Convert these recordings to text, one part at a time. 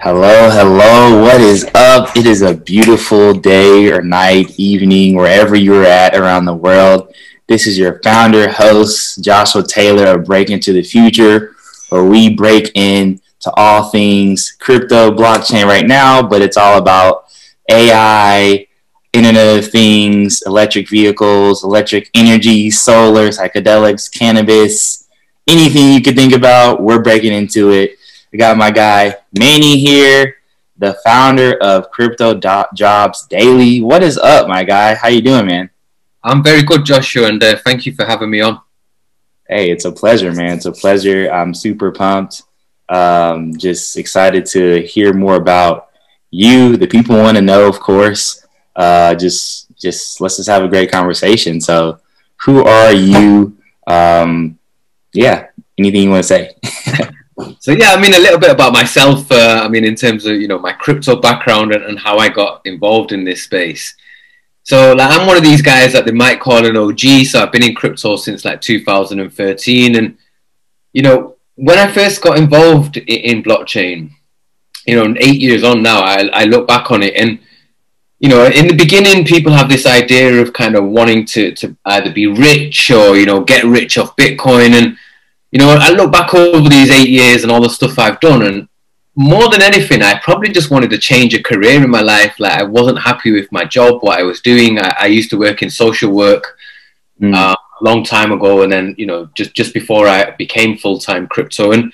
Hello, hello. What is up? It is a beautiful day or night, evening, wherever you're at around the world. This is your founder, host, Joshua Taylor of Break Into the Future, where we break into all things crypto, blockchain right now, but it's all about AI, Internet of Things, electric vehicles, electric energy, solar, psychedelics, cannabis, anything you could think about, we're breaking into it. I got my guy Manny here, the founder of Crypto Jobs Daily. What is up, my guy? How you doing, man? I'm very good, Joshua, and uh, thank you for having me on. Hey, it's a pleasure, man. It's a pleasure. I'm super pumped. Um, just excited to hear more about you. The people want to know, of course. Uh, just, just let's just have a great conversation. So, who are you? Um, yeah, anything you want to say? so yeah, I mean a little bit about myself. Uh, I mean in terms of you know my crypto background and, and, how I got involved in this space. So like I'm one of these guys that they might call an OG. So I've been in crypto since like 2013, and you know when I first got involved in, in blockchain, you know, eight years on now, I, I look back on it and you know, in the beginning, people have this idea of kind of wanting to, to either be rich or, you know, get rich off Bitcoin. And you know, I look back over these eight years and all the stuff I've done, and more than anything, I probably just wanted to change a career in my life. Like I wasn't happy with my job, what I was doing. I, I used to work in social work mm. uh, a long time ago, and then you know, just just before I became full time crypto, and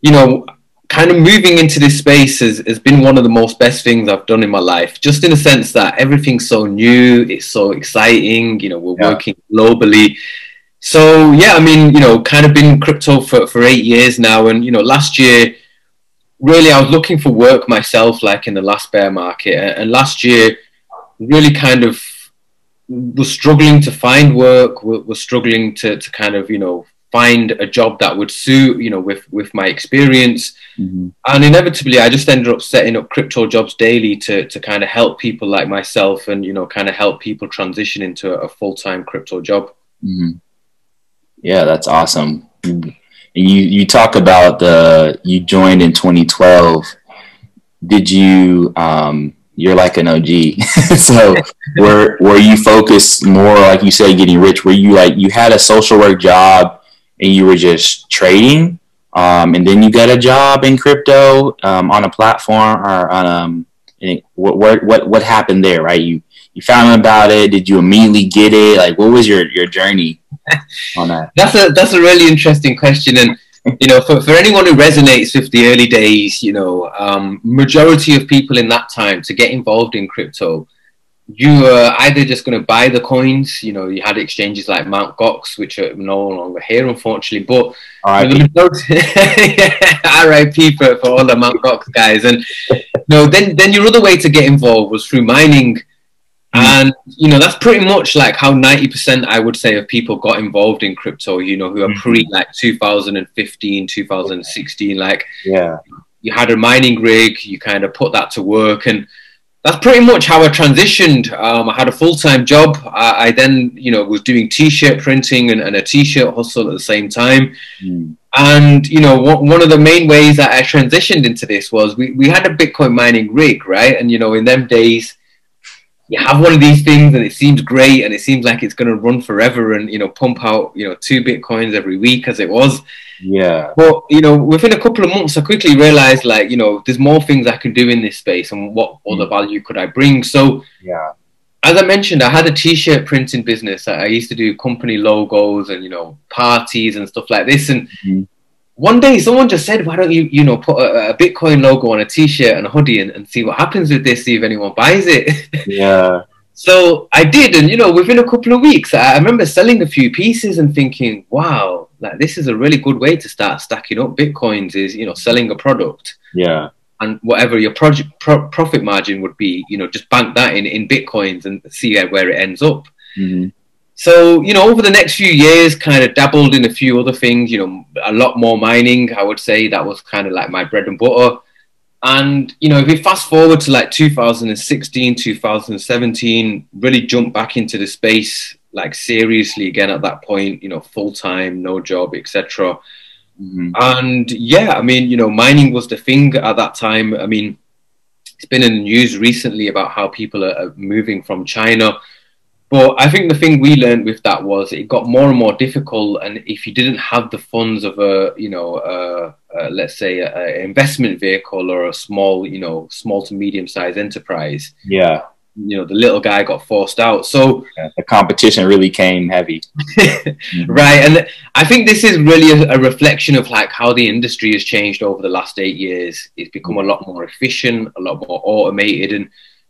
you know, kind of moving into this space has, has been one of the most best things I've done in my life. Just in the sense that everything's so new, it's so exciting. You know, we're yeah. working globally so yeah, I mean, you know, kind of been crypto for, for eight years now, and you know, last year, really, I was looking for work myself, like in the last bear market, and last year, really kind of was struggling to find work, was struggling to to kind of you know find a job that would suit you know with with my experience mm-hmm. and inevitably i just ended up setting up crypto jobs daily to to kind of help people like myself and you know kind of help people transition into a, full-time crypto job mm-hmm. Yeah, that's awesome. You you talk about the you joined in 2012. Did you um you're like an OG. so were were you focused more like you said getting rich? Were you like you had a social work job and you were just trading? Um, and then you got a job in crypto um, on a platform or on um what what what what happened there, right? You you found out about it. Did you immediately get it? Like, what was your your journey that? that's a that's a really interesting question, and you know, for, for anyone who resonates with the early days, you know, um, majority of people in that time to get involved in crypto, you were either just going to buy the coins. You know, you had exchanges like Mt. Gox, which are no longer here, unfortunately. But RIP for, for all the Mt. Gox guys. And you no, know, then then your other way to get involved was through mining. And you know that's pretty much like how ninety percent I would say of people got involved in crypto. You know, who are mm-hmm. pre like 2015, 2016. Like, yeah, you had a mining rig, you kind of put that to work, and that's pretty much how I transitioned. Um, I had a full time job. I, I, then, you know, was doing t shirt printing and, and, a t shirt hustle at the same time. Mm. And you know, one of the main ways that I transitioned into this was we, we had a Bitcoin mining rig, right? And you know, in them days you have one of these things and it seems great and it seems like it's going to run forever and you know pump out you know two bitcoins every week as it was. Yeah. But you know within a couple of months i quickly realized like you know there's more things i can do in this space and what mm. other value could i bring? So yeah. as i mentioned i had a t-shirt printing business. I used to do company logos and you know parties and stuff like this. And mm-hmm one day someone just said, why don't you, you know, put a, a Bitcoin logo on a t-shirt and a hoodie and, and see what happens with this, see if anyone buys it. Yeah. so I did. And, you know, within a couple of weeks, I, I remember selling a few pieces and thinking, wow, like this is a really good way to start stacking up Bitcoins is, you know, selling a product. Yeah. And whatever your project pro- profit margin would be, you know, just bank that in, in Bitcoins and see where it ends up. Mm-hmm. So, you know, over the next few years, kind of dabbled in a few other things, you know, a lot more mining, I would say that was kind of like my bread and butter. And, you know, if we fast forward to like 2016, 2017, really jumped back into the space like seriously again at that point, you know, full time, no job, etc. Mm-hmm. And yeah, I mean, you know, mining was the thing at that time. I mean, it's been in the news recently about how people are moving from China. But I think the thing we learned with that was it got more and more difficult. And if you didn't have the funds of a, you know, a, a, let's say an investment vehicle or a small, you know, small to medium sized enterprise, yeah, you know the little guy got forced out so yeah, the competition really came heavy mm-hmm. right and i think this is really a, a, reflection of like how the industry has changed over the last eight years it's become a lot more efficient a lot more automated and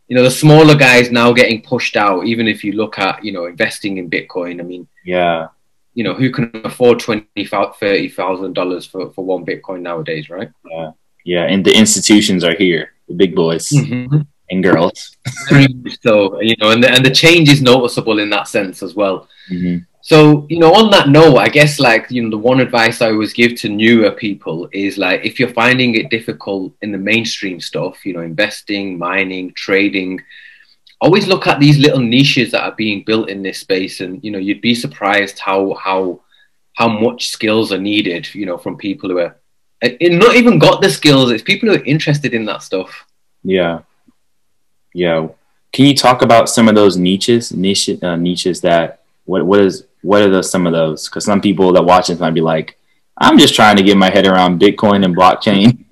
you know the smaller guys now getting pushed out even if you look at you know investing in bitcoin i mean yeah you know who can afford twenty thirty thousand dollars for for one bitcoin nowadays right yeah yeah and the institutions are here the big boys mm-hmm and girls. so you know, and the, and the change is noticeable in that sense as well. Mm-hmm. So you know, on that note, I guess like you know, the one advice I always give to newer people is like if you're finding it difficult in the mainstream stuff, you know, investing, mining, trading. Always look at these little niches that are being built in this space, and you know you'd be surprised how how how much skills are needed. You know, from people who are not even got the skills. It's people who are interested in that stuff. Yeah, yeah. Can you talk about some of those niches, niche, uh, niches that what what is what are those some of those? Because some people that watch this might be like, I'm just trying to get my head around Bitcoin and blockchain.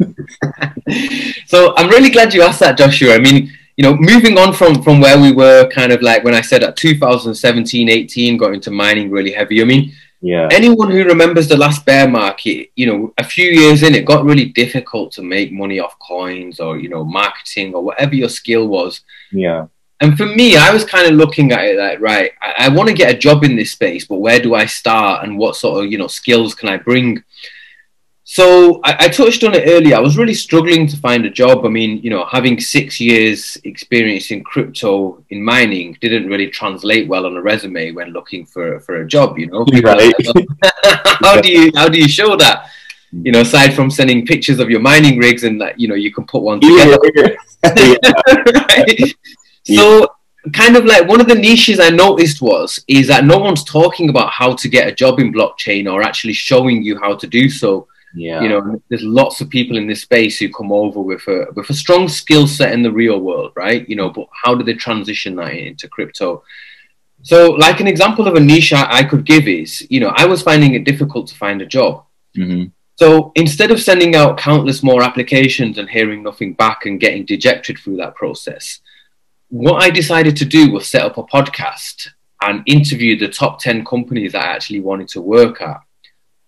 so I'm really glad you asked that, Joshua. I mean, you know, moving on from from where we were, kind of like when I said at 2017, 18, got into mining really heavy. I mean, yeah. Anyone who remembers the last bear market, you know, a few years in, it got really difficult to make money off coins or, you know, marketing or whatever your skill was. Yeah. And for me, I was kind of looking at it like, right, I, I want to get a job in this space, but where do I start and what sort of, you know, skills can I bring? So I, I, touched on it earlier. I was really struggling to find a job. I mean, you know, having six years experience in crypto in mining didn't really translate well on a resume when looking for for a job. You know, right. how do you how do you show that? You know, aside from sending pictures of your mining rigs and that, you know, you can put one together. right? So kind of like one of the niches I noticed was is that no one's talking about how to get a job in blockchain or actually showing you how to do so. Yeah. You know, there's lots of people in this space who come over with a with a strong skill set in the real world, right? You know, but how do they transition that into crypto? So, like an example of a niche I, could give is, you know, I was finding it difficult to find a job. Mm-hmm. So instead of sending out countless more applications and hearing nothing back and getting dejected through that process, what I decided to do was set up a podcast and interview the top 10 companies I actually wanted to work at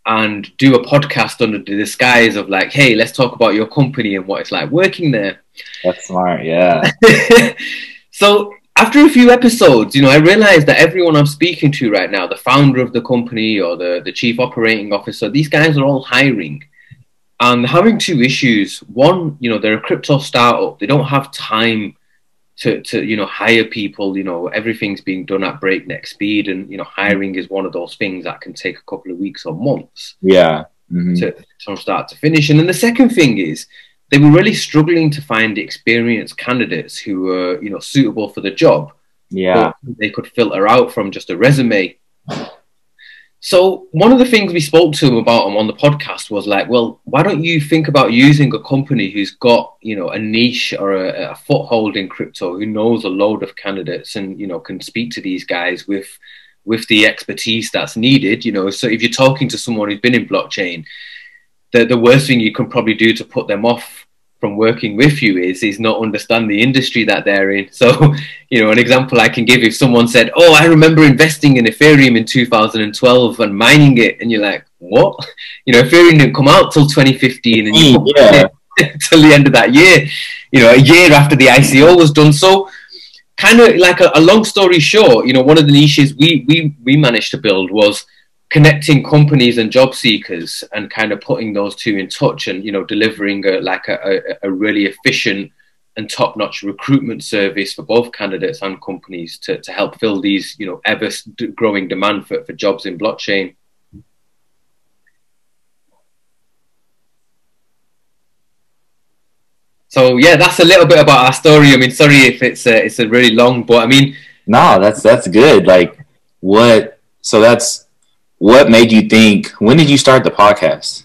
and do a podcast under the disguise of like, hey, let's talk about your company and what it's like working there. That's smart, yeah. so after a few episodes, you know, I realized that everyone I'm speaking to right now, the founder of the company or the, the chief operating officer, these guys are all hiring. And having two issues. One, you know, they're a crypto startup. They don't have time to, to you know hire people you know everything's being done at breakneck speed and you know hiring is one of those things that can take a couple of weeks or months yeah. Mm-hmm. to, from start to finish. And then the second thing is they were really struggling to find experienced candidates who were you know suitable for the job. Yeah. They could filter out from just a resume so one of the things we spoke to him about him on the podcast was like, well, why don't you think about using a company who's got you know a niche or a, a, foothold in crypto, who knows a load of candidates and you know can speak to these guys with with the expertise that's needed. You know, so if you're talking to someone who's been in blockchain, the the worst thing you can probably do to put them off from working with you is is not understand the industry that they're in. So, you know, an example I can give if someone said, "Oh, I remember investing in Ethereum in 2012 and mining it," and you're like, "What?" You know, Ethereum didn't come out till 2015, and you yeah. till the end of that year. You know, a year after the ICO was done. So, kind of like a, a long story short, you know, one of the niches we we we managed to build was connecting companies and job seekers and kind of putting those two in touch and you know delivering a, like a, a, really efficient and top-notch recruitment service for both candidates and companies to, to help fill these you know ever growing demand for, for jobs in blockchain. So yeah that's a little bit about our story. I mean sorry if it's a, it's a really long but i mean no that's that's good. Like what so that's what made you think? When did you start the podcast?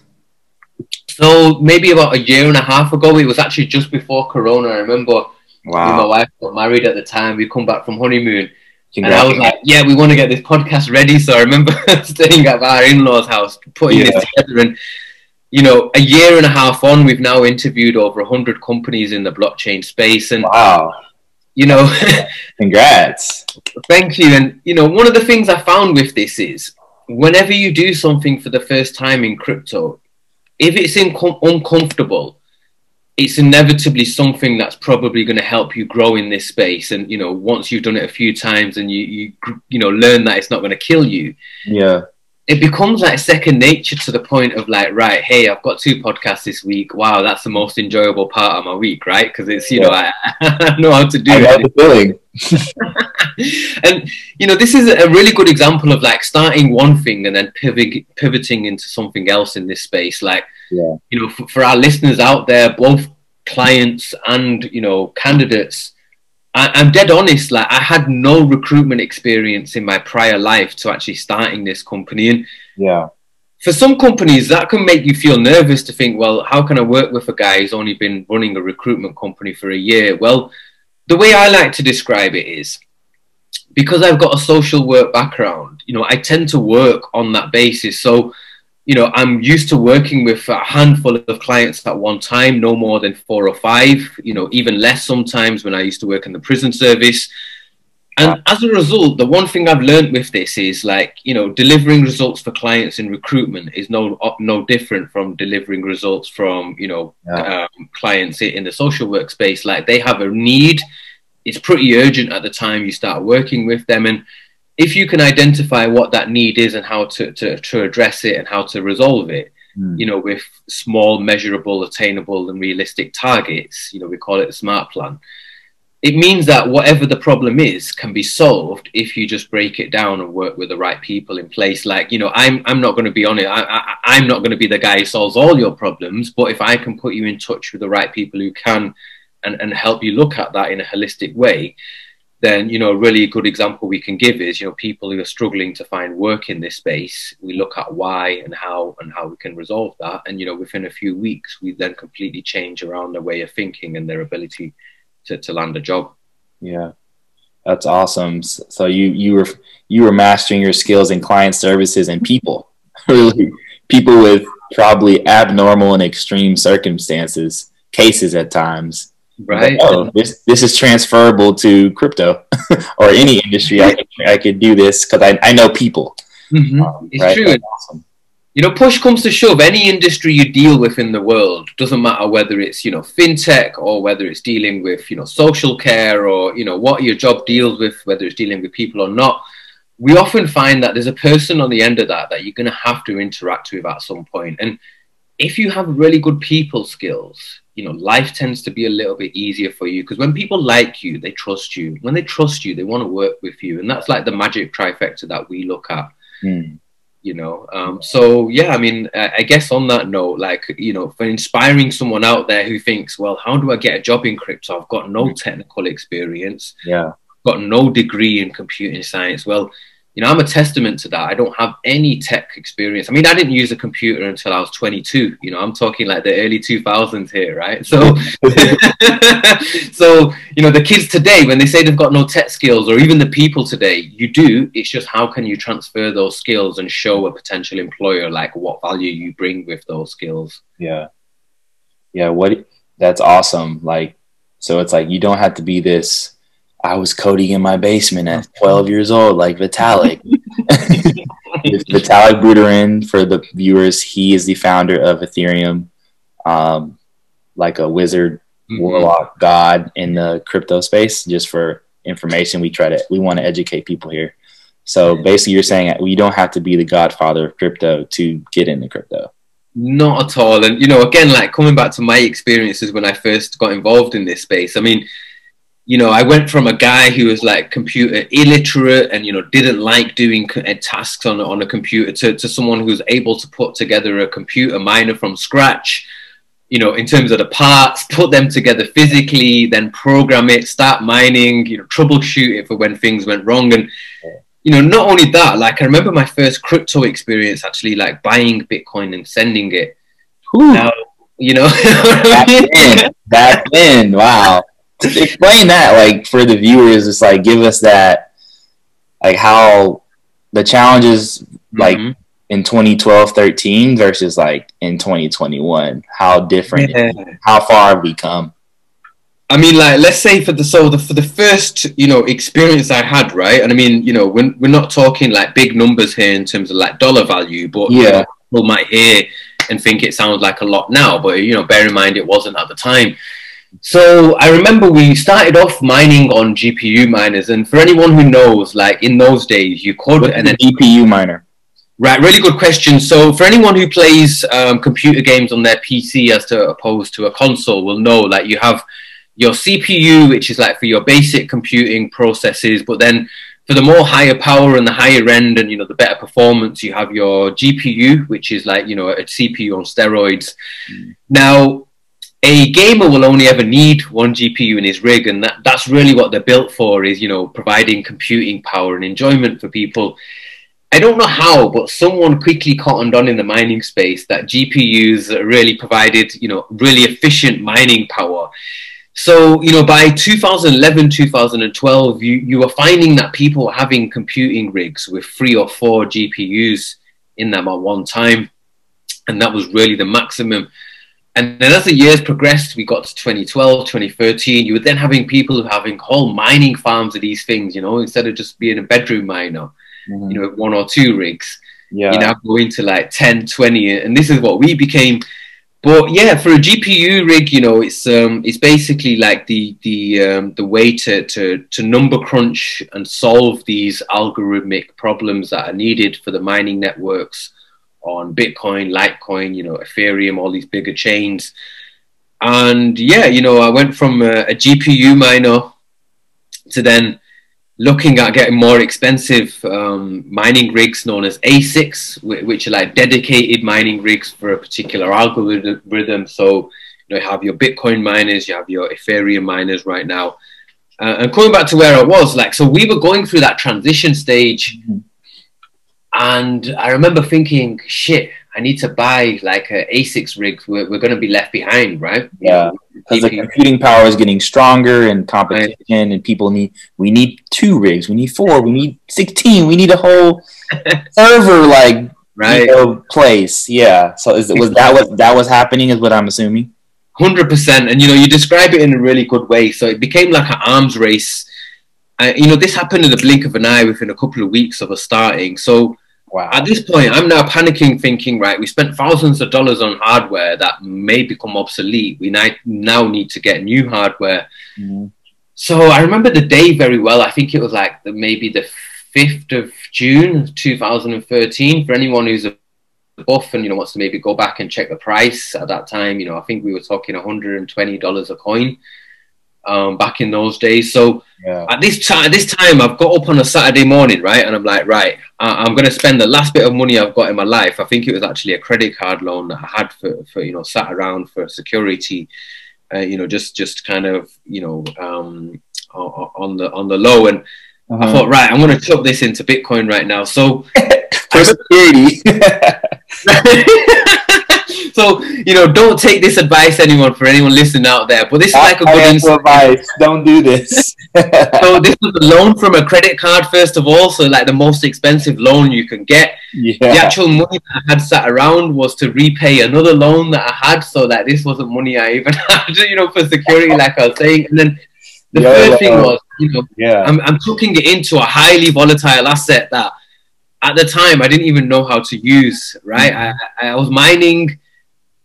So maybe about a year and a half ago, it was actually just before Corona. I remember wow. my wife got married at the time. We come back from honeymoon. And I was like, yeah, we want to get this podcast ready. So I remember staying at our in-laws' house, putting yeah. this together. And, you know, a year and a half on, we've now interviewed over 100 companies in the blockchain space. And, wow. you know, congrats. Thank you. And, you know, one of the things I found with this is whenever you do something for the first time in crypto, if it's uncomfortable, it's inevitably something that's probably going to help you grow in this space. And you know, once you've done it a few times and you you you know learn that it's not going to kill you, yeah, it becomes like second nature to the point of like, right, hey, I've got two podcasts this week. Wow, that's the most enjoyable part of my week, right? Because it's you yeah. know I, I, know how to do I it. the feeling. and you know, this is a really good example of like starting one thing and then pivoting pivoting into something else in this space, like yeah. you know, for, for our listeners out there, both clients and you know candidates. I, am dead honest. Like I had no recruitment experience in my prior life to actually starting this company, and yeah, for some companies that can make you feel nervous to think, well, how can I work with a guy who's only been running a recruitment company for a year? Well, the way I like to describe it is because I've got a social work background. You know, I tend to work on that basis. So you know, I'm used to working with a handful of clients at one time, no more than four or five, you know, even less sometimes when I used to work in the prison service. And as a result, the one thing I've learned with this is like, you know, delivering results for clients in recruitment is no no different from delivering results from, you know, yeah. um, clients in the social work space. Like they have a need. It's pretty urgent at the time you start working with them. And if you can identify what that need is and how to, to, to address it and how to resolve it, mm. you know, with small, measurable, attainable, and realistic targets, you know, we call it the SMART plan. It means that whatever the problem is can be solved if you just break it down and work with the right people in place. Like, you know, I'm, I'm not going to be on it. I, I, I'm not going to be the guy who solves all your problems, but if I can put you in touch with the right people who can and, and help you look at that in a holistic way, then you know a really good example we can give is you know people who are struggling to find work in this space we look at why and how and how we can resolve that. And you know within a few weeks we then completely change around their way of thinking and their ability to, to land a job. Yeah. That's awesome. So you you were you were mastering your skills in client services and people. Really people with probably abnormal and extreme circumstances cases at times right oh this this is transferable to crypto or any industry i could, I could do this because I, I know people mm-hmm. um, it's right? true awesome. you know push comes to shove any industry you deal with in the world doesn't matter whether it's you know fintech or whether it's dealing with you know social care or you know what your job deals with whether it's dealing with people or not we often find that there's a person on the end of that that you're going to have to interact with at some point and if you have really good people skills you know life tends to be a little bit easier for you because when people like you they trust you. When they trust you they want to work with you and that's like the magic trifecta that we look at mm. you know? Um, so yeah i mean I, guess on that note like you know for inspiring someone out there who thinks well how do i get a job in crypto? I've got no hmm. technical experience. Yeah. Got no degree in computing science. Well you know, I'm a testament to that. I don't have any tech experience. I mean, I didn't use a computer until I was 22. You know, I'm talking like the early 2000s here, right? So, so you know, the kids today, when they say they've got no tech skills, or even the people today, you do. It's just how can you transfer those skills and show a potential employer like what value you bring with those skills? Yeah, yeah. What? That's awesome. Like, so it's like you don't have to be this I was coding in my basement at 12 years old, like Vitalik. Vitalik Buterin, for the viewers, he is the founder of Ethereum, um, like a wizard, mm-hmm. warlock, god in the crypto space. Just for information, we try to we want to educate people here. So basically, you're saying we don't have to be the godfather of crypto to get into crypto. Not at all. And you know, again, like coming back to my experiences when I first got involved in this space. I mean, you know, I went from a guy who was like computer illiterate and, you know, didn't like doing uh, tasks on, on a computer to, to someone who's able to put together a computer miner from scratch, you know, in terms of the parts, put them together physically, then program it, start mining, you know, troubleshoot it for when things went wrong. And, you know, not only that, like I remember my first crypto experience actually like buying Bitcoin and sending it Now, you know, back then, back then, wow. Explain that, like for the viewers, it's like give us that, like how the challenges, like mm-hmm. in 2012, 13 versus like in 2021, how different, yeah. how far have we come? I mean, like, let's say for the so the for the first you know experience I had, right? And I mean, you know, we're we're not talking like big numbers here in terms of like dollar value, but yeah, you know, people might hear and think it sounds like a lot now, but you know, bear in mind it wasn't at the time. So I remember we started off mining on GPU miners, and for anyone who knows, like in those days, you could What's and then GPU miner. Right, really good question. So for anyone who plays um, computer games on their PC as to opposed to a console, will know like you have your CPU, which is like for your basic computing processes, but then for the more higher power and the higher end and you know the better performance, you have your GPU, which is like you know a CPU on steroids. Mm. Now, a gamer will only ever need one GPU in his rig, and that, that's really what they're built for. Is you know providing computing power and enjoyment for people. I don't know how, but someone quickly cottoned on in the mining space that GPUs really provided, you know, really efficient mining power. So, you know, by 2011, 2012, you, you were finding that people were having computing rigs with three or four GPUs in them at one time. And that was really the maximum. And then as the years progressed, we got to 2012, 2013, you were then having people having whole mining farms of these things, you know, instead of just being a bedroom miner, mm-hmm. you know, one or two rigs. Yeah. You now go into like 10, 20. And this is what we became but yeah, for a GPU rig, you know, it's um, it's basically like the the um, the way to, to to number crunch and solve these algorithmic problems that are needed for the mining networks on Bitcoin, Litecoin, you know, Ethereum, all these bigger chains. And yeah, you know, I went from a, a GPU miner to then looking at getting more expensive um, mining rigs known as ASICs, which are like dedicated mining rigs for a particular algorithm. So, you know, you have your Bitcoin miners, you have your Ethereum miners right now. Uh, and coming back to where I was, like, so we were going through that transition stage. Mm-hmm. And I remember thinking, shit, I need to buy like a ASICs rig. We're, we're going to be left behind, right? Yeah, because the computing power is getting stronger and competition, right. and people need. We need two rigs. We need four. We need sixteen. We need a whole server like right you know, place. Yeah. So is, was that what that was happening? Is what I'm assuming. Hundred percent, and you know you describe it in a really good way. So it became like an arms race. Uh, you know this happened in the blink of an eye within a couple of weeks of us starting. So Wow. At this point, I'm now panicking, thinking, right, we spent thousands of dollars on hardware that may become obsolete. We now need to get new hardware. Mm-hmm. So I remember the day very well. I think it was like the, maybe the 5th of June 2013. For anyone who's a buff and you know wants to maybe go back and check the price at that time, you know, I think we were talking $120 a coin um, back in those days. So yeah. at this time, this time, I've got up on a Saturday morning, right, and I'm like, right, I- am going to spend the last bit of money I've got in my life. I think it was actually a credit card loan that I had for, for you know, sat around for security, uh, you know, just just kind of you know um, on the on the low, and uh-huh. I thought, right, I'm going to chuck this into Bitcoin right now. So for security. so you know, don't take this advice, anyone, for anyone listening out there. But this is like a good advice. Don't do this. so this was a loan from a credit card, first of all. So like the most expensive loan you can get. Yeah. The actual money that I had sat around was to repay another loan that I had. So that this wasn't money I even had, you know, for security, like I was saying. And then the yeah, third thing was, you know, yeah. I'm, I'm tucking it into a highly volatile asset that at the time I didn't even know how to use. Right, mm-hmm. I, I was mining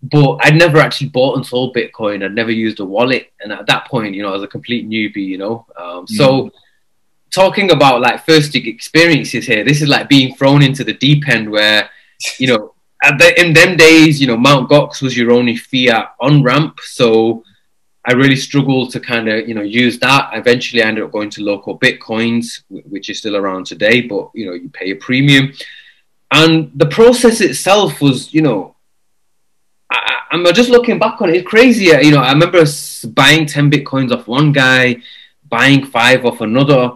but I'd never actually bought and sold Bitcoin. I'd never used a wallet, and at that point, you know, I was a complete newbie. You know, um, mm. so talking about like first experiences here, this is like being thrown into the deep end where, you know, the, in them days, you know, Mount Gox was your only fiat on ramp, so I really struggled to kind of you know use that. Eventually, I ended up going to LocalBitcoins, which is still around today, but you know, you pay a premium. And the process itself was, you know, I, am just looking back on it. It's crazy. You know, I remember buying 10 bitcoins off one guy, buying five off another.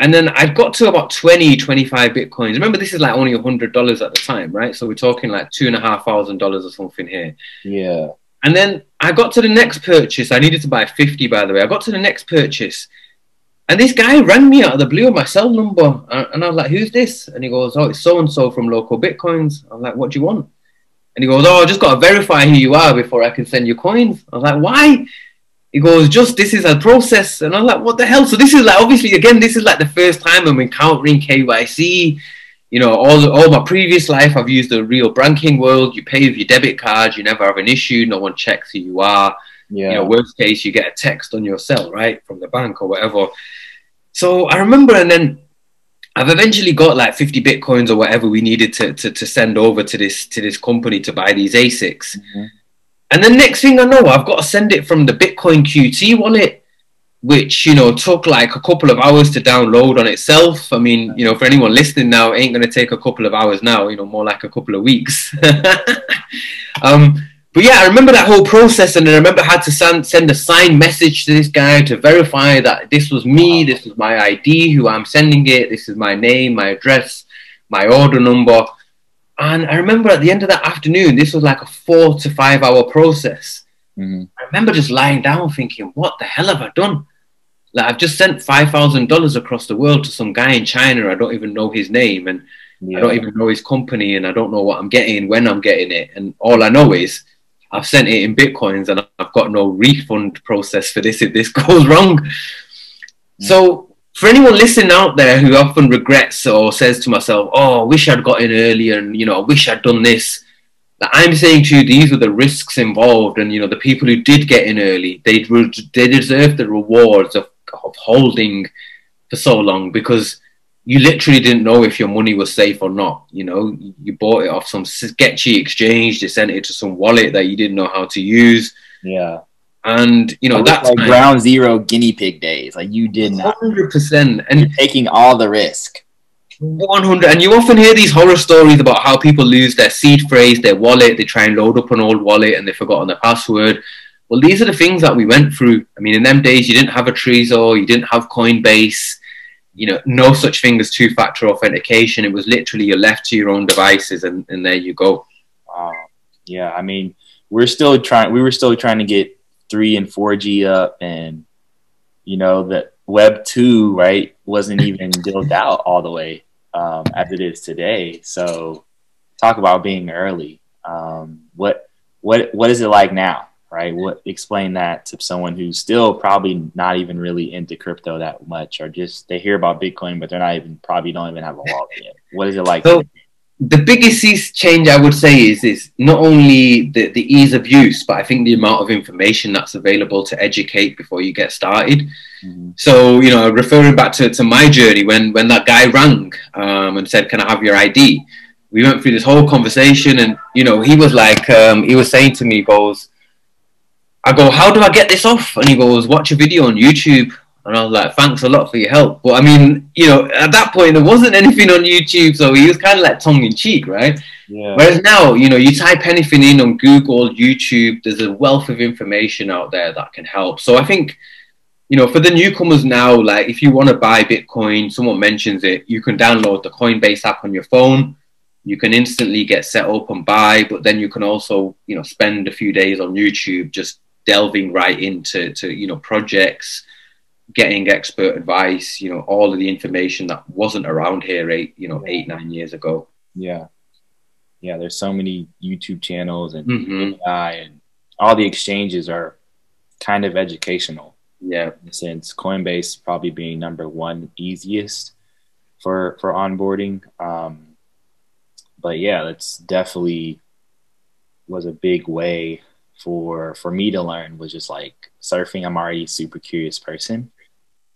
and then I got to about 20, 25 bitcoins. Remember, this is like only $100 at the time, right? So we're talking like two and a half thousand dollars or something here. Yeah. And then I got to the next purchase. I needed to buy 50, by the way. I got to the next purchase. And this guy rang me out of the blue on my cell number. Uh, and I was like, who's this? And he goes, oh, it's so and so from LocalBitcoins. I'm like, what do you want? And he goes, oh, I just got to verify who you are before I can send you coins. I was like, why? he goes, just this is a process. And I was like, what the hell? So this is like, obviously, again, this is like the first time I'm encountering KYC. You know, all, all my previous life, I've used the real banking world. You pay with your debit card, you never have an issue. No one checks who you are. Yeah. You know, worst case, you get a text on your cell, right, from the bank or whatever. So I remember, and then I've eventually got like 50 bitcoins or whatever we needed to, to, to send over to this to this company to buy these ASICs. Mm-hmm. And the next thing I know, I've got to send it from the Bitcoin-Qt wallet, which, you know, took like a couple of hours to download on itself. I mean, you know, for anyone listening now, it ain't going to take a couple of hours now, you know, more like a couple of weeks. um, but yeah, I remember that whole process, and I remember I had to send, send a signed message to this guy to verify that this was me, this was my ID, who I'm sending it, this is my name, my address, my order number. And I remember at the end of that afternoon, this was like a four to five hour process. Mm-hmm. I remember just lying down thinking, what the hell have I done? Like I've just sent five thousand dollars across the world to some guy in China. I don't even know his name and yeah. I don't even know his company and I don't know what I'm getting when I'm getting it. And all I know is I've sent it in bitcoins and I've got no refund process for this if this goes wrong. Yeah. So for anyone listening out there who often regrets or says to myself, "Oh, I wish I'd got in earlier," and you know, I wish I'd done this. I'm saying to you, these are the risks involved, and you know, the people who did get in early, they they deserve the rewards of, of holding for so long because you literally didn't know if your money was safe or not. You know, you bought it off some sketchy exchange, they sent it to some wallet that you didn't know how to use. Yeah and you know that's like ground zero guinea pig days. Like you did not hundred percent, and You're taking all the risk. One hundred, and you often hear these horror stories about how people lose their seed phrase, their wallet. They try and load up an old wallet and they've forgotten the password. Well, these are the things that we went through. I mean, in them days, you didn't have a Trezor, you didn't have Coinbase, you know, no such thing as two-factor authentication. It was literally you're left to your own devices, and, and there you go. Wow. Yeah, I mean, we're still trying. We were still trying to get three and four G up, and you know that Web two right wasn't even built out all the way um, as it is today. So talk about being early. Um, what what what is it like now? Right? What explain that to someone who's still probably not even really into crypto that much, or just they hear about Bitcoin, but they're not even probably don't even have a wallet yet. What is it like? So, the biggest change I would say is is not only the, the ease of use, but I think the amount of information that's available to educate before you get started. Mm-hmm. So, you know, referring back to, to my journey when when that guy rang um, and said, Can I have your ID? We went through this whole conversation and you know, he was like um, he was saying to me, goes, I go, How do I get this off? And he goes, Watch a video on YouTube. And I was like, thanks a lot for your help. But I mean, you know, at that point, there wasn't anything on YouTube. So he was kind of like tongue in cheek, right? Yeah. Whereas now, you know, you type anything in on Google, YouTube, there's a wealth of information out there that can help. So I think, you know, for the newcomers now, like if you want to buy Bitcoin, someone mentions it, you can download the Coinbase app on your phone. You can instantly get set up and buy, but then you can also, you know, spend a few days on YouTube just delving right into to, you know, projects getting expert advice, you know, all of the information that wasn't around here eight, you know, eight, nine years ago. Yeah. Yeah. There's so many YouTube channels and mm-hmm. and all the exchanges are kind of educational. Yeah. Since Coinbase probably being number one easiest for, for onboarding. Um, but yeah, that's definitely was a big way for for me to learn was just like surfing. I'm already a super curious person.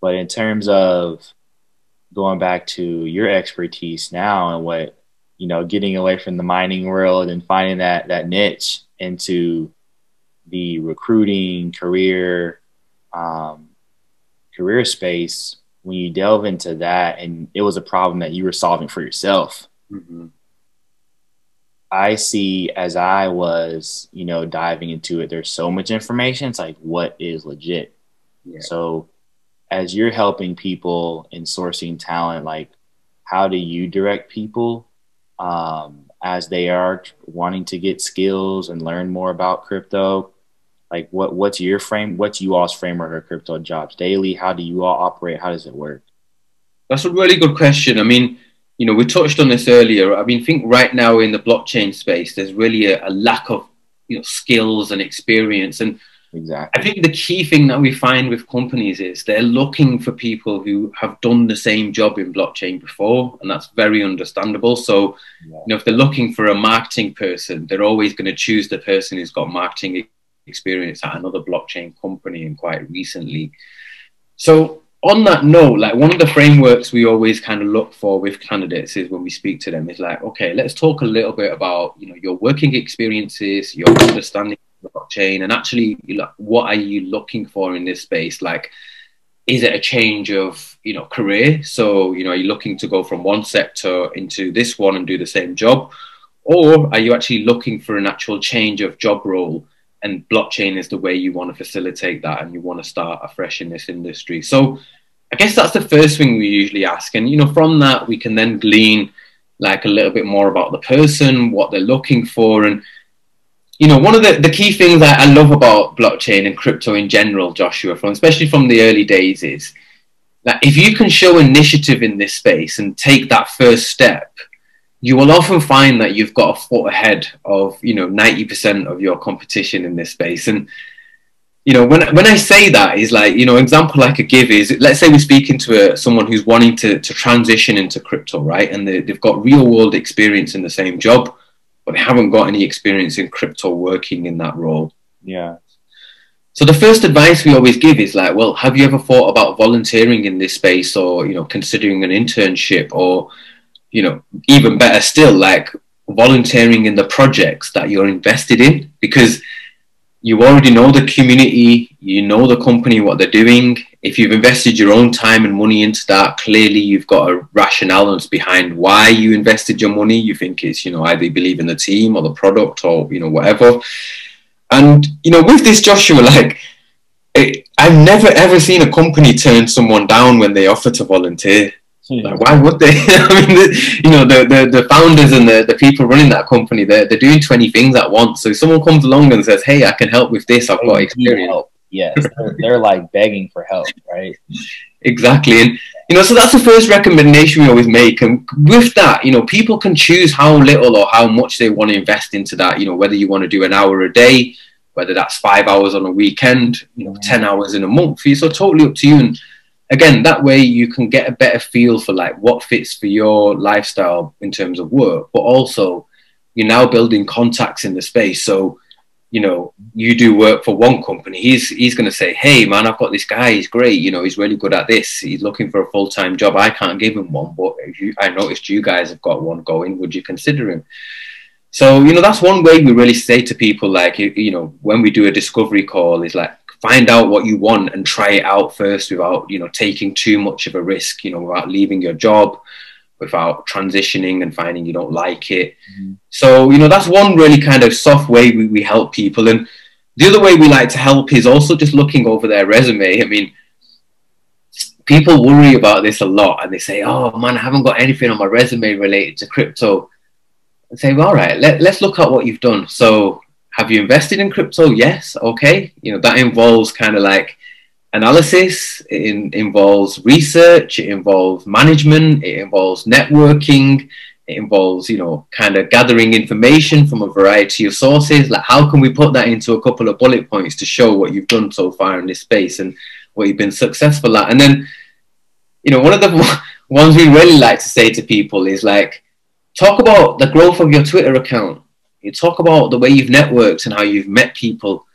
But in terms of going back to your expertise now and what, you know, getting away from the mining world and finding that that niche into the recruiting career um, career space when you delve into that and it was a problem that you were solving for yourself mm-hmm. I see as i was you know diving into it there's so much information it's like what is legit yeah. so as you're helping people in sourcing talent, like how do you direct people um, as they are wanting to get skills and learn more about crypto? Like what what's your frame? What's you all's framework of crypto jobs daily? How do you all operate? How does it work? That's a really good question. I mean, you know, we touched on this earlier. I mean, I think right now in the blockchain space, there's really a, a lack of you know skills and experience and Exactly. I think the key thing that we find with companies is they're looking for people who have done the same job in blockchain before, and that's very understandable. So, yeah. you know, if they're looking for a marketing person, they're always going to choose the person who's got marketing experience at another blockchain company and quite recently. So, on that note, like one of the frameworks we always kind of look for with candidates is when we speak to them is like, okay, let's talk a little bit about you know your working experiences, your understanding of blockchain and actually what are you looking for in this space? Like is it a change of you know career? So you know are you looking to go from one sector into this one and do the same job? Or are you actually looking for an actual change of job role and blockchain is the way you want to facilitate that and you want to start afresh in this industry. So i guess that's the first thing we usually ask. And you know from that we can then glean like a little bit more about the person what they're looking for and you know, one of the, the key things I, I love about blockchain and crypto in general, Joshua, from especially from the early days, is that if you can show initiative in this space and take that first step, you will often find that you've got a foot ahead of you know 90% of your competition in this space. And you know, when when I say that is like, you know, example I could give is let's say we're speaking to a, someone who's wanting to to transition into crypto, right? And they, they've got real world experience in the same job but they haven't got any experience in crypto working in that role. Yeah. So the first advice we always give is like, well, have you ever thought about volunteering in this space or, you know, considering an internship or, you know, even better still, like volunteering in the projects that you're invested in because you already know the community, you know the company, what they're doing. If you've invested your own time and money into that, clearly you've got a rationale behind why you invested your money. You think it's, you know, either you believe in the team or the product or, you know, whatever. And, you know, with this, Joshua, like, it, I've never ever seen a company turn someone down when they offer to volunteer. Like, why would they? I mean, the, you know, the, the, the founders and the, the people running that company, they're, they're doing 20 things at once. So if someone comes along and says, hey, I can help with this, I've got experience. Help. Yes, they're, they're like begging for help, right? exactly. And, you know, so that's the first recommendation we always make. And with that, you know, people can choose how little or how much they want to invest into that, you know, whether you want to do an hour a day, whether that's five hours on a weekend, you know, mm-hmm. 10 hours in a month. So totally up to you. And, again, that way you can get a better feel for like what fits for your lifestyle in terms of work, but also you're now building contacts in the space. So, you know, you do work for one company, he's he's going to say, "Hey, man, I've got this guy. He's great. You know, he's really good at this. He's looking for a full time job. I can't give him one, but you, I noticed you guys have got one going. Would you consider him?" So, you know, that's one way we really say to people, like, you know, when we do a discovery call, is like, find out what you want and try it out first without you know taking too much of a risk you know without leaving your job without transitioning and finding you don't like it. Mm-hmm. so you know that's one really kind of soft way we, we help people. And the other way we like to help is also just looking over their resume. I mean people worry about this a lot and they say oh man i haven't got anything on my resume related to crypto. And say well, all right let, let's look at what you've done. So have you invested in crypto? Yes. Okay. You know, that involves kind of like analysis, it in, involves research, it involves management, it involves networking, it involves, you know, kind of gathering information from a variety of sources. Like, how can we put that into a couple of bullet points to show what you've done so far in this space and what you've been successful at? And then, you know, one of the ones we really like to say to people is like, talk about the growth of your Twitter account you talk about the way you've networked and how you've met people.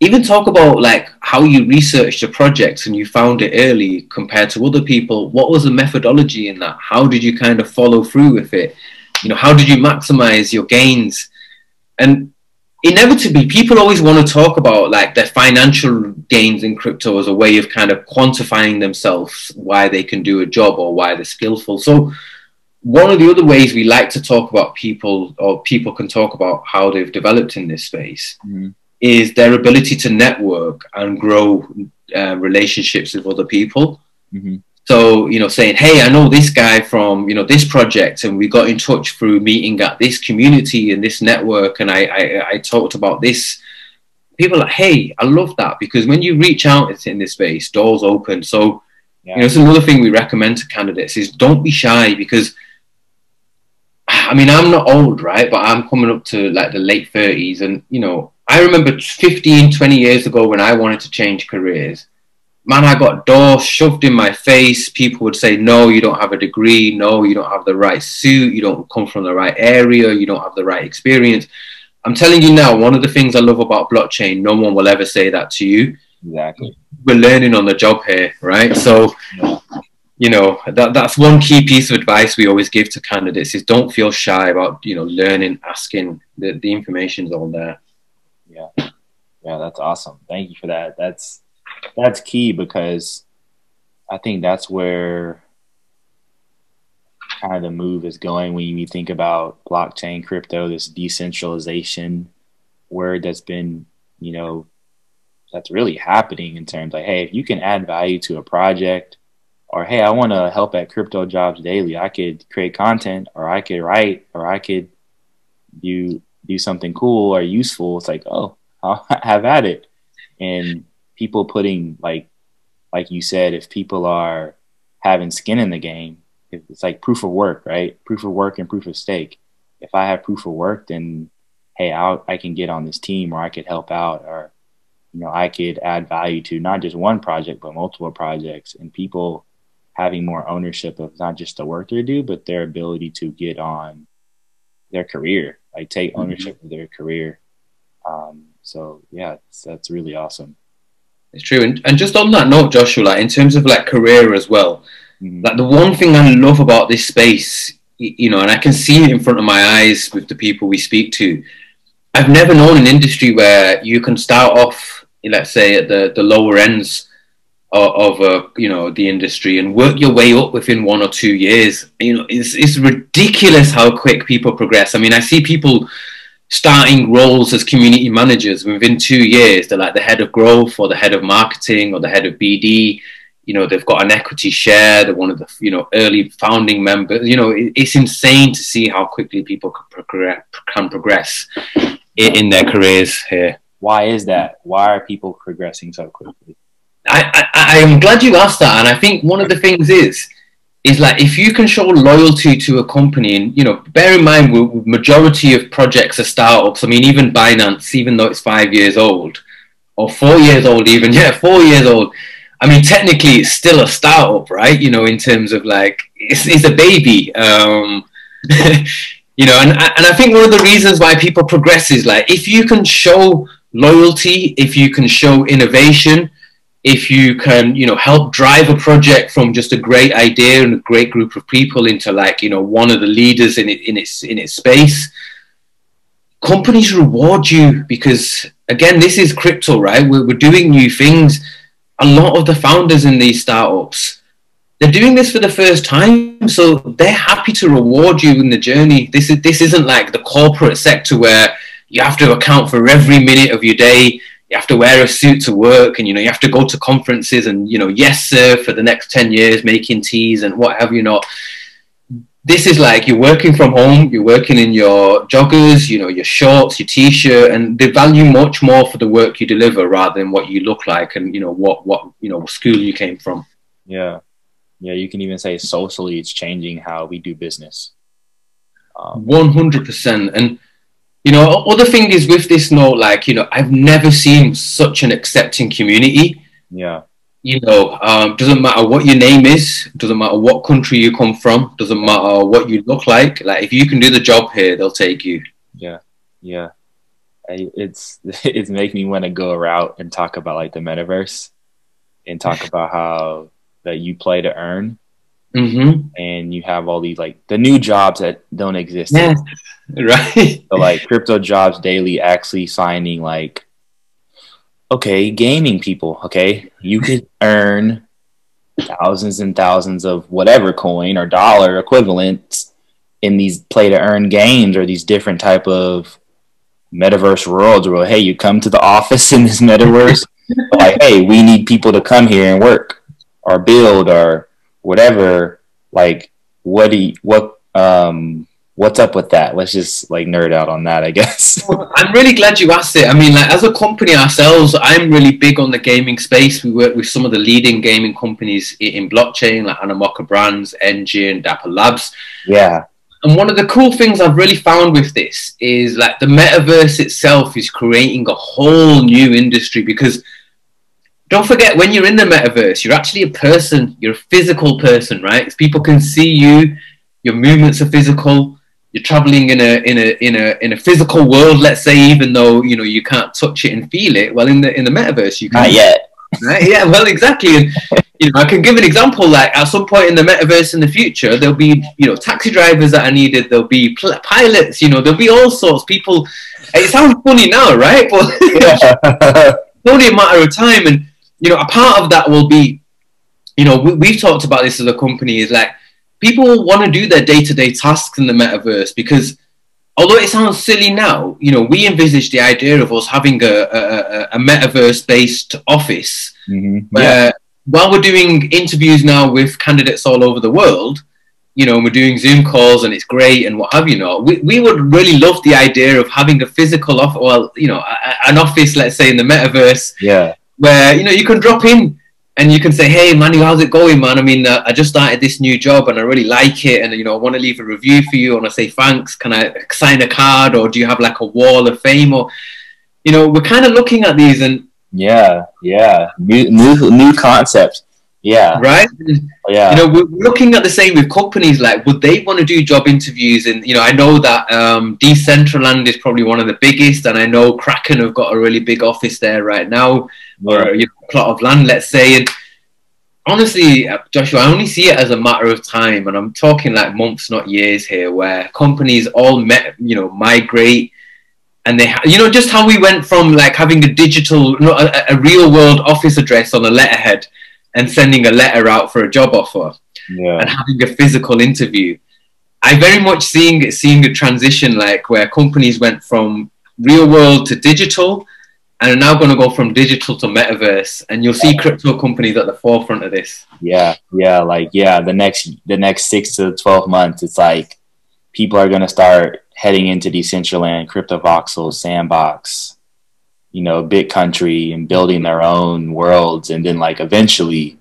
Even talk about like how you researched a projects and you found it early compared to other people. What was the methodology in that? How did you kind of follow through with it? You know, how did you maximize your gains? And inevitably, people always want to talk about like their financial gains in crypto as a way of kind of quantifying themselves, why they can do a job or why they're skillful. So one of the other ways we like to talk about people or people can talk about how they've developed in this space mm. is their ability to network and grow uh, relationships with other people. Mm-hmm. So, you know, saying, hey, I know this guy from, you know, this project and we got in touch through meeting at this community and this network and I, I, I talked about this. People are like, hey, I love that because when you reach out in this space, doors open. So, yeah. you know, it's another thing we recommend to candidates is don't be shy because, I mean, I'm not old, right? But I'm coming up to like the late 30s and, you know, I remember 15, 20 years ago when I wanted to change careers man, I got doors shoved in my face. People would say, no, you don't have a degree. No, you don't have the right suit. You don't come from the right area. You don't have the right experience. I'm telling you now, one of the things I love about blockchain, no one will ever say that to you. Exactly. We're learning on the job here, right? So, you know, that, that's one key piece of advice we always give to candidates is don't feel shy about, you know, learning, asking. The, the information's all there. Yeah. Yeah, that's awesome. Thank you for that. That's that's key because I think that's where kind of the move is going when you think about blockchain, crypto, this decentralization word that's been, you know, that's really happening in terms like, hey, if you can add value to a project, or hey, I want to help at Crypto Jobs Daily, I could create content, or I could write, or I could do do something cool or useful. It's like, oh, I'll have at it. And people putting like like you said, if people are having skin in the game, it's like proof of work, right? Proof of work and proof of stake. If I have proof of work, then hey, i I can get on this team, or I could help out, or you know, I could add value to not just one project but multiple projects, and people having more ownership of not just the work they do, but their ability to get on their career, like take mm-hmm. ownership mm-hmm. of their career. Um, so yeah, that's really awesome. It's true. And, and just on that note, Joshua, like in terms of like career as well, mm-hmm. like the one thing I love about this space, you know, and I can see it in front of my eyes with the people we speak to. I've never known an industry where you can start off, let's say, at the, the lower ends of, uh, you know the industry and work your way up within one or two years. You know, it's it's ridiculous how quick people progress. I mean, I see people starting roles as community managers within two years. They're like the head of growth or the head of marketing or the head of bd you know they've got an equity share. They're one of the you know early founding members. You know it, it's insane to see how quickly people can progress, in, their careers here. Why is that? Why are people progressing so quickly I, I, I am glad you asked that and i think one of the things is is like if you can show loyalty to a company and you know bear in mind majority of projects are startups. I mean even binance even though it's five years old or four years old even yeah four years old i mean technically it's still a startup right? You know in terms of like it's, it's a baby um, you know and, and i think one of the reasons why people progress is like if you can show loyalty if you can show innovation if you can you know help drive a project from just a great idea and a great group of people into like you know one of the leaders in it in its in its space companies reward you because again this is crypto right? We're, we're doing new things. A lot of the founders in these startups they're doing this for the first time so they're happy to reward you in the journey. This is this isn't like the corporate sector where you have to account for every minute of your day you have to wear a suit to work and you know you have to go to conferences and you know yes sir for the next 10 years making teas and what have you not. This is like you're working from home you're working in your joggers you know your shorts your t-shirt and they value much more for the work you deliver rather than what you look like and you know what what you know school you came from. Yeah. Yeah you can even say socially it's changing how we do business. Um, 100% and you know, other thing is with this note, like, you know, I've never seen such an accepting community. Yeah. You know, um, doesn't matter what your name is, doesn't matter what country you come from, doesn't matter what you look like. Like, if you can do the job here, they'll take you. Yeah, yeah. I, it's it's making me want to go around and talk about like the metaverse, and talk about how that you play to earn, mm-hmm. and you have all these like the new jobs that don't exist. Yeah. right? so like crypto jobs daily actually signing like okay, gaming people, okay? You could earn thousands and thousands of whatever coin or dollar equivalents in these play to earn games or these different type of metaverse worlds where hey, you come to the office in this metaverse like, hey, we need people to come here and work or build or whatever. Like, what do you, what um what's up with that? Let's just like nerd out on that, I guess. I'm really glad you asked it. I mean, like as a company ourselves, I'm really big on the gaming space. We work with some of the leading gaming companies in blockchain, like Animoca Brands, Enjin, Dapper Labs. Yeah. And one of the cool things I've really found with this is like the metaverse itself is creating a whole new industry because don't forget when you're in the metaverse, you're actually a person, you're a physical person, right? People can see you, your movements are physical, you're traveling in a in a in a in a physical world, let's say, even though you know you can't touch it and feel it. Well, in the in the metaverse, you can. Not yet. Right? Yeah. Well, exactly. And you know, I can give an example. Like at some point in the metaverse in the future, there'll be you know taxi drivers that are needed. There'll be pl- pilots. You know, there'll be all sorts. of People. It sounds funny now, right? But it's only a matter of time. And you know, a part of that will be, you know, we, we've talked about this as a company. Is like people want to do their day-to-day tasks in the metaverse because although it sounds silly now, you know, we envisage the idea of us having a, a, a metaverse-based office mm-hmm. where yeah. while we're doing interviews now with candidates all over the world, you know, we're doing Zoom calls and it's great and what have you not. We, we would really love the idea of having a physical office, well, you know, a, an office, let's say in the metaverse, yeah, where you know you can drop in and you can say, "Hey, Manu, how's it going, man? I mean, uh, I just started this new job and I really like it, and you know, I want to leave a review for you. I want to say thanks. Can I sign a card, or do you have like a wall of fame, or you know, we're kind of looking at these and yeah, yeah, new new new. Yeah. Right. Yeah. You know, we're looking at the same with companies. Like, would they want to do job interviews? And you know, I know that um, Decentraland is probably one of the biggest, and I know Kraken have got a really big office there right now or you know, plot of land, let's say. And honestly, Joshua, I only see it as a matter of time, and I'm talking like months, not years here, where companies all met, you know, migrate. And they, you know, just how we went from like having a digital, a, a real world office address on a letterhead and sending a letter out for a job offer yeah. and having a physical interview. I very much seeing seeing a transition like where companies went from real world to digital and are now going to go from digital to metaverse and you'll see crypto companies at the forefront of this yeah yeah like yeah the next the next six to 12 months it's like people are going to start heading into decentraland Cryptovoxels sandbox you know big country and building their own worlds. And then like eventually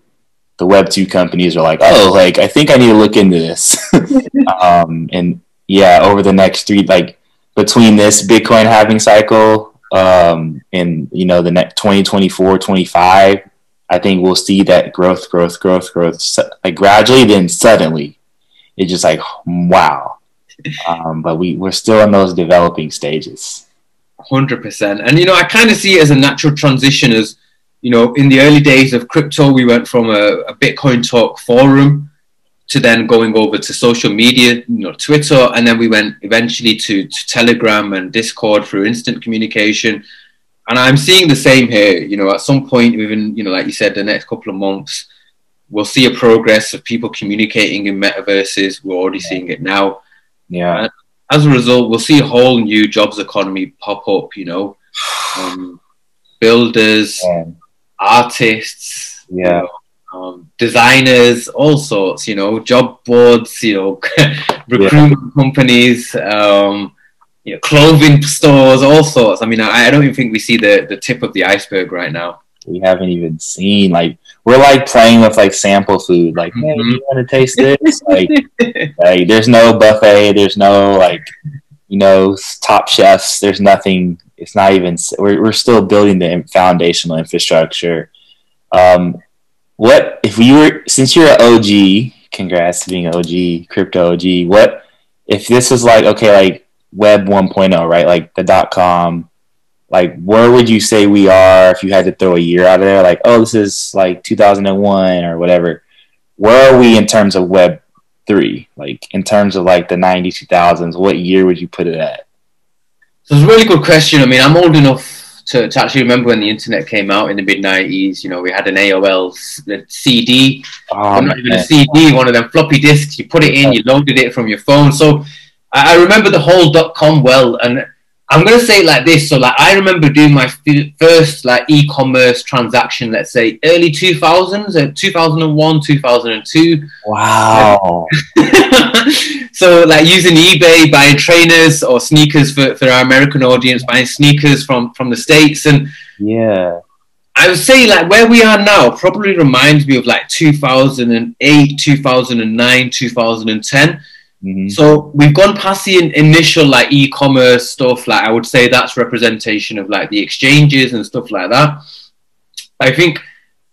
the web 2 companies are like oh like i think i need to look into this. Um and yeah over the next three like between this bitcoin halving cycle um, in you know the next 2024 25 i think we'll see that growth growth growth growth like gradually then suddenly it's just like wow. Um, but we, we're still in those developing stages 100% and you know i kind of see it as a natural transition as you know in the early days of crypto we went from a, a Bitcointalk forum to then going over to social media, you know, Twitter, and then we went eventually to, to Telegram and Discord through instant communication. And I'm seeing the same here. You know, at some point, within you know, like you said, the next couple of months, we'll see a progress of people communicating in metaverses. We're already seeing it now. Yeah. And as a result, we'll see a whole new jobs economy pop up. You know, um, builders, yeah. artists. Yeah. You know, um, designers, all sorts, you know, job boards, you know, recruitment yeah. companies, um, you know, clothing stores, all sorts. I mean, I, I, don't even think we see the, the tip of the iceberg right now. We haven't even seen like we're like playing with like sample food. Like, mm-hmm. hey, you want to taste this? like, like, there's no buffet. There's no like, you know, top chefs. There's nothing. It's not even. We're we're still building the foundational infrastructure. Um, what if you were since you're an OG? Congrats to being OG, crypto OG. What if this was like okay, like Web 1.0, right? Like the dot com. Like where would you say we are if you had to throw a year out of there? Like oh, this is like 2001 or whatever. Where are we in terms of Web three? Like in terms of like the 90s, 2000s, what year would you put it at? So it's a really good question. I mean, I'm old enough to, to actually remember when the internet came out in the mid 90s. You know, we had an AOL CD, oh, not even a CD, one of them floppy disks. You put it in, you loaded it from your phone. So I, I remember the whole dot com well. And I'm gonna say it like this. So like I remember doing my first like e-commerce transaction, let's say early 2000s, uh, 2001, 2002. Wow. so like using eBay, buying trainers or sneakers for, for our American audience, buying sneakers from from the states, and yeah, I would say like where we are now probably reminds me of like 2008, 2009, 2010 Mm-hmm. So we've gone past the initial like e-commerce stuff. Like I would say that's representation of like the exchanges and stuff like that. I think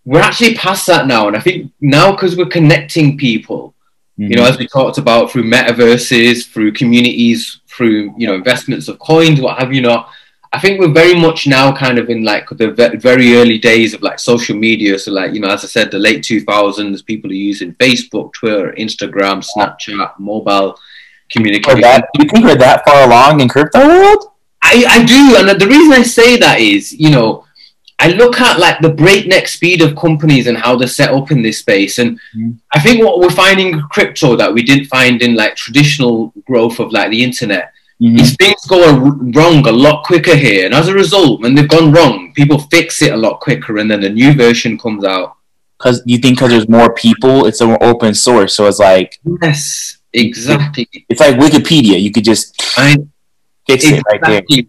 we're actually past that now, and I think now because we're connecting people, mm-hmm. you know, as we talked about through metaverses, through communities, through you know investments of coins, what have you not. I think we're very much now kind of in like the very early days of like social media. So like, you know, as I said, the late 2000s, people are using Facebook, Twitter, Instagram, Snapchat, mobile communication. That, do you think we're that far along in crypto world? I, I do. And the reason I say that is, you know, I look at like the breakneck speed of companies and how they're set up in this space. And mm-hmm. I think what we're finding in crypto that we didn't find in like traditional growth of like the internet Mm-hmm. These things go wrong a lot quicker here, and as a result, when they've gone wrong, people fix it a lot quicker, and then a new version comes out. Because you think because there's more people, it's an open source, so it's like yes, exactly. It's like Wikipedia. You could just I, fix exactly. it right there.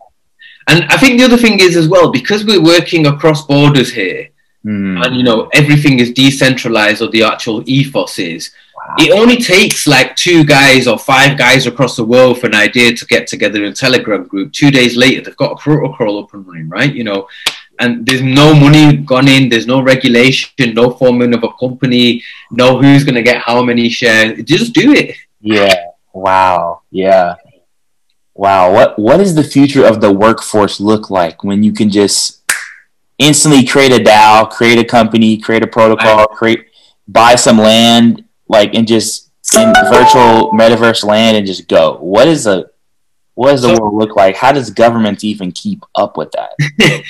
And I think the other thing is as well because we're working across borders here, mm. and you know everything is decentralized, or the actual ethos is it only takes like two guys or five guys across the world for an idea to get together in a Telegram group. Two days later, they've got a protocol up and running, right? You know, and there's no money gone in, there's no regulation, no forming of a company, no who's going to get how many shares. Just do it. Yeah. Wow. Yeah. Wow. What What does the future of the workforce look like when you can just instantly create a DAO, create a company, create a protocol, create buy some land like and just in virtual metaverse land and just go. What is a what does the so, world look like? How does governments even keep up with that?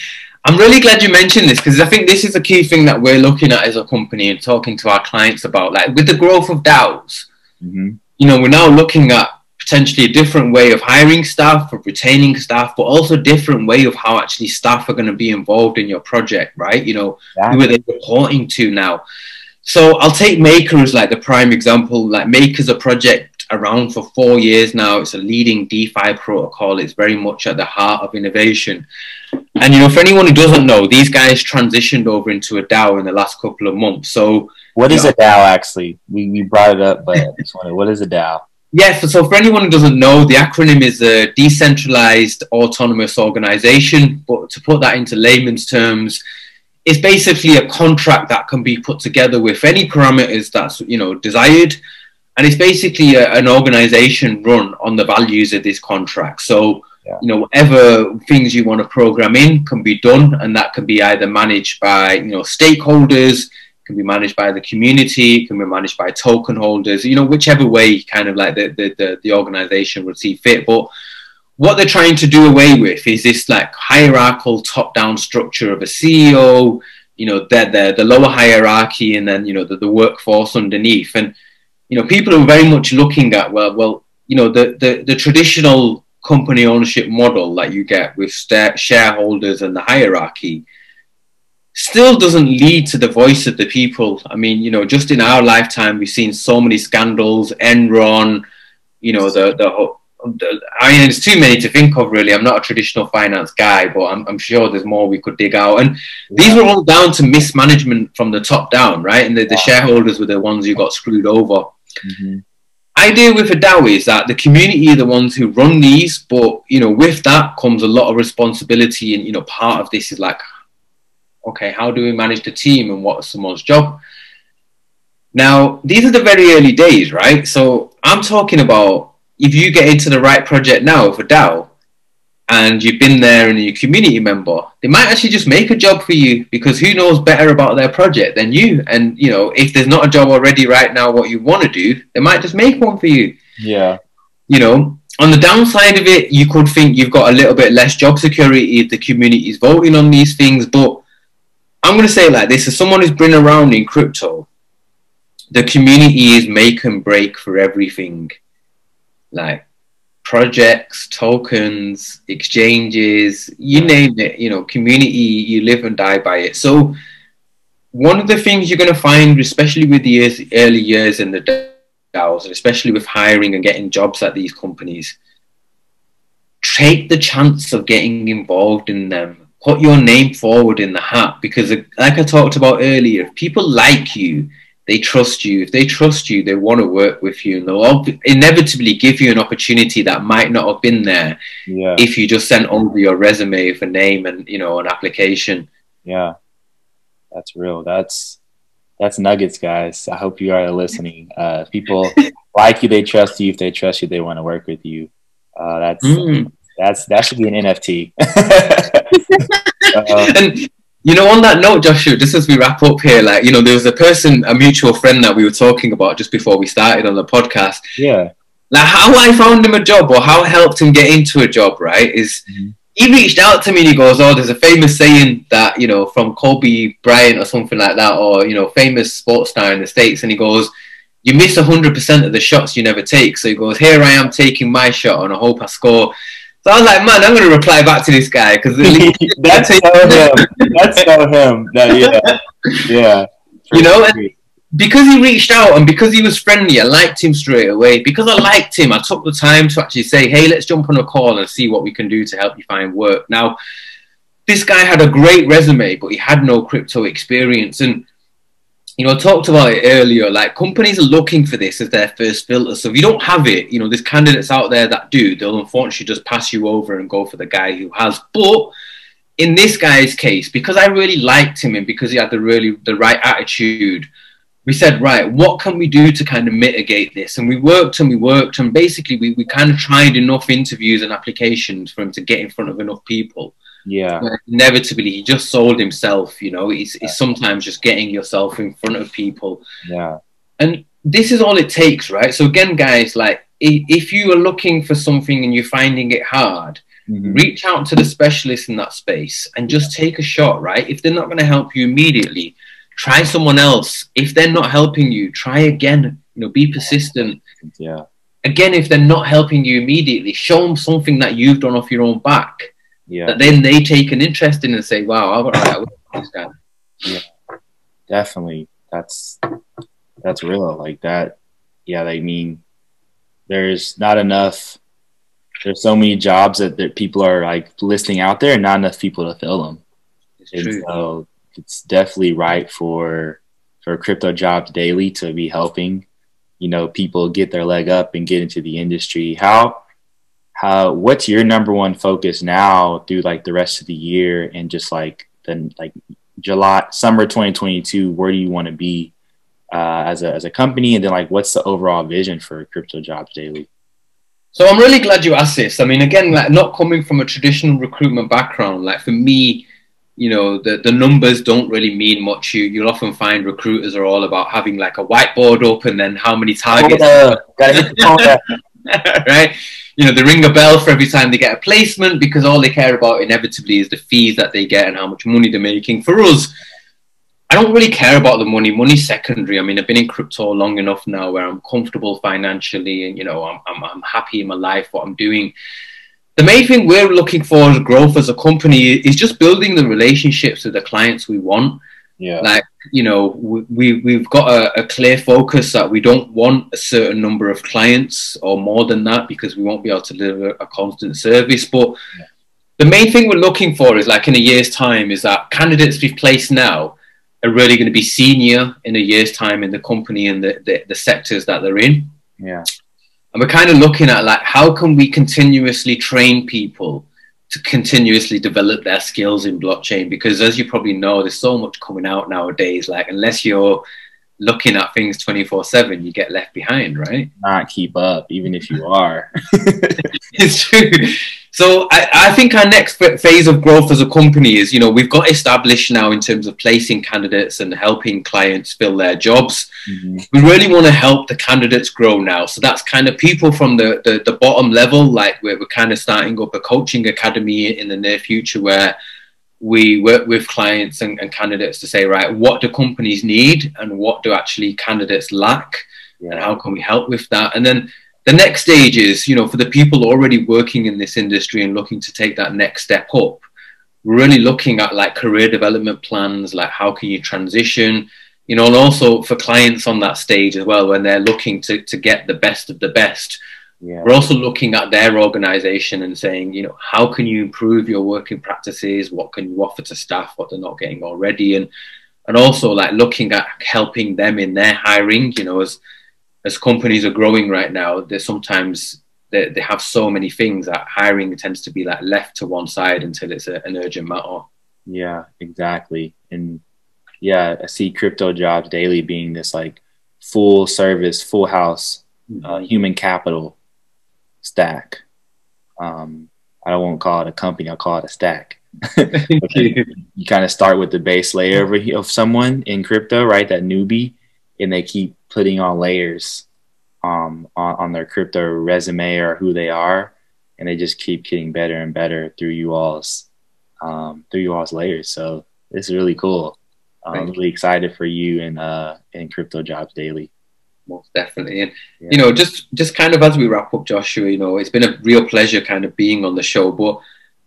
I'm really glad you mentioned this because I think this is a key thing that we're looking at as a company and talking to our clients about. Like with the growth of DAOs, mm-hmm. you know, we're now looking at potentially a different way of hiring staff, of retaining staff, but also a different way of how actually staff are going to be involved in your project, right? You know, exactly. who are they reporting to now? So I'll take Maker as like the prime example. Like Maker's a project around for four years now. It's a leading DeFi protocol. It's very much at the heart of innovation. And you know, for anyone who doesn't know, these guys transitioned over into a DAO in the last couple of months. So what is know, a DAO actually? We, we brought it up, but what is a DAO? Yes, yeah, so for anyone who doesn't know, the acronym is a decentralized autonomous organization. But to put that into layman's terms, it's basically a contract that can be put together with any parameters that's you know desired. And it's basically a, an organization run on the values of this contract. So yeah. you know whatever things you want to program in can be done and that can be either managed by you know stakeholders can be managed by the community can be managed by token holders you know whichever way kind of like the the, the, the organization would see fit. But what they're trying to do away with is this like hierarchical top-down structure of a CEO, you know, the, the, the lower hierarchy and then, you know, the, the workforce underneath. And, you know, people are very much looking at, well, well, you know, the, the, the traditional company ownership model that you get with shareholders and the hierarchy still doesn't lead to the voice of the people. I mean, you know, just in our lifetime, we've seen so many scandals, Enron, you know, the, the I mean, there's too many to think of, really. I'm not a traditional finance guy, but I'm, I'm sure there's more we could dig out. And yeah. these were all down to mismanagement from the top down, right? And the, the shareholders were the ones who got screwed over. Mm-hmm. Idea with a DAO is that the community are the ones who run these, but you know, with that comes a lot of responsibility, and you know, part of this is like, okay, how do we manage the team, and what's someone's job? Now, these are the very early days, right? So I'm talking about if you get into the right project now for DAO and you've been there and you're a community member, they might actually just make a job for you because who knows better about their project than you? And you know, if there's not a job already right now, what you want to do, they might just make one for you. Yeah. You know, on the downside of it, you could think you've got a little bit less job security if the community is voting on these things. But I'm going to say like this: as someone who's been around in crypto, the community is make and break for everything like projects, tokens, exchanges, you name it, you know, community, you live and die by it. So one of the things you're going to find, especially with the years, early years in the DAOs, and especially with hiring and getting jobs at these companies, take the chance of getting involved in them. Put your name forward in the hat because, like I talked about earlier, if people like you, they trust you. If they trust you, they want to work with you, and they'll inevitably give you an opportunity that might not have been there yeah. if you just sent over your resume with a name and you know an application. Yeah, that's real. That's that's nuggets, guys. I hope you are listening. Uh, people like you, they trust you. If they trust you, they want to work with you. Uh, that's mm. that's that should be an NFT. uh, and you know, on that note, Joshua, just as we wrap up here, like, you know, there was a person, a mutual friend that we were talking about just before we started on the podcast. Yeah. Like, how I found him a job or how I helped him get into a job, right? Is mm-hmm. he reached out to me and he goes, Oh, there's a famous saying that, you know, from Kobe Bryant or something like that, or, you know, famous sports star in the States. And he goes, You miss 100% of the shots you never take. So he goes, Here I am taking my shot and I hope I score so I was like, man, I'm going to reply back to this guy because that's so him. That's so him. That, yeah, yeah. You know, and because he reached out and because he was friendly, I liked him straight away. Because I liked him, I took the time to actually say, hey, let's jump on a call and see what we can do to help you find work. Now, this guy had a great resume, but he had no crypto experience. And you know, I talked about it earlier. Like companies are looking for this as their first filter. So if you don't have it, you know, there's candidates out there that do. They'll unfortunately just pass you over and go for the guy who has. But in this guy's case, because I really liked him and because he had the really the right attitude, we said, right, what can we do to kind of mitigate this? And we worked and we worked and basically we, we kind of tried enough interviews and applications for him to get in front of enough people. Yeah. inevitably, he just sold himself. You know, it's, it's sometimes just getting yourself in front of people. Yeah. And this is all it takes, right? So again, guys, like if you are looking for something and you're finding it hard, mm-hmm. reach out to the specialist in that space and just take a shot, right? If they're not going to help you immediately, try someone else. If they're not helping you, try again. You know, be persistent. Yeah. Again, if they're not helping you immediately, show them something that you've done off your own back yeah. that then they take an interest in and say, "Wow, all right, this guy." Yeah, definitely. That's that's real. Like that. Yeah, I mean, there's not enough. There's so many jobs that, that people are like listing out there, and not enough people to fill them. It's and true. so it's definitely right for for crypto jobs daily to be helping you know people get their leg up and get into the industry how how what's your number one focus now through like the rest of the year and just like then like July summer 2022 where do you want to be uh, as a as a company and then like what's the overall vision for crypto jobs daily so I'm really glad you asked this. I mean, again, like not coming from a traditional recruitment background, like for me, you know, the, the numbers don't really mean much. You you'll often find recruiters are all about having like a whiteboard open and then how many targets. Oh, right? You know, they ring a bell for every time they get a placement because all they care about inevitably is the fees that they get and how much money they're making. For us, I don't really care about the money. Money's secondary. I mean, I've been in crypto long enough now where I'm comfortable financially and, you know, I'm, I'm, I'm happy in my life, what I'm doing. The main thing we're looking for as growth as a company is just building the relationships with the clients we want. Yeah. Like, you know, we, we've got a, a, clear focus that we don't want a certain number of clients or more than that because we won't be able to deliver a constant service. But yeah. the main thing we're looking for is like in a year's time is that candidates we've placed now are really going to be senior in a year's time in the company and the, the, the sectors that they're in. Yeah. And we're kind of looking at like, how can we continuously train people to continuously develop their skills in blockchain because as you probably know there's so much coming out nowadays like unless you're looking at things 24 7 you get left behind right? Not keep up even if you are. It's true so I, I, think our next phase of growth as a company is you know we've got established now in terms of placing candidates and helping clients fill their jobs mm-hmm. we really want to help the candidates grow now so that's kind of people from the, the, the bottom level like we're, we're kind of starting up a coaching academy in the near future where we work with clients and, and, candidates to say, right, what do companies need and what do actually candidates lack? Yeah. And how can we help with that? And then the next stage is, you know, for the people already working in this industry and looking to take that next step up, really looking at like career development plans, like how can you transition, you know, and also for clients on that stage as well, when they're looking to, to get the best of the best, yeah. we're also looking at their organization and saying, you know, how can you improve your working practices? What can you offer to staff, what they're not getting already? And, and also like looking at helping them in their hiring, you know, as, as companies are growing right now, they sometimes they, they have so many things that hiring tends to be like left to one side until it's a, an urgent matter. Yeah, exactly. And yeah, I see crypto jobs daily being this like full service, full house, mm-hmm. uh, human capital stack. Um, I don't want to call it a company. I'll call it a stack. you, you kind of start with the base layer of someone in crypto, right? That newbie, and they keep putting on layers um, on, on their crypto resume or who they are, and they just keep getting better and better through you all's um, through you all's layers. So it's really cool. I'm really excited for you and uh, in Crypto Jobs Daily. Most definitely, and yeah. you know, just just kind of as we wrap up, Joshua, you know, it's been a real pleasure kind of being on the show, but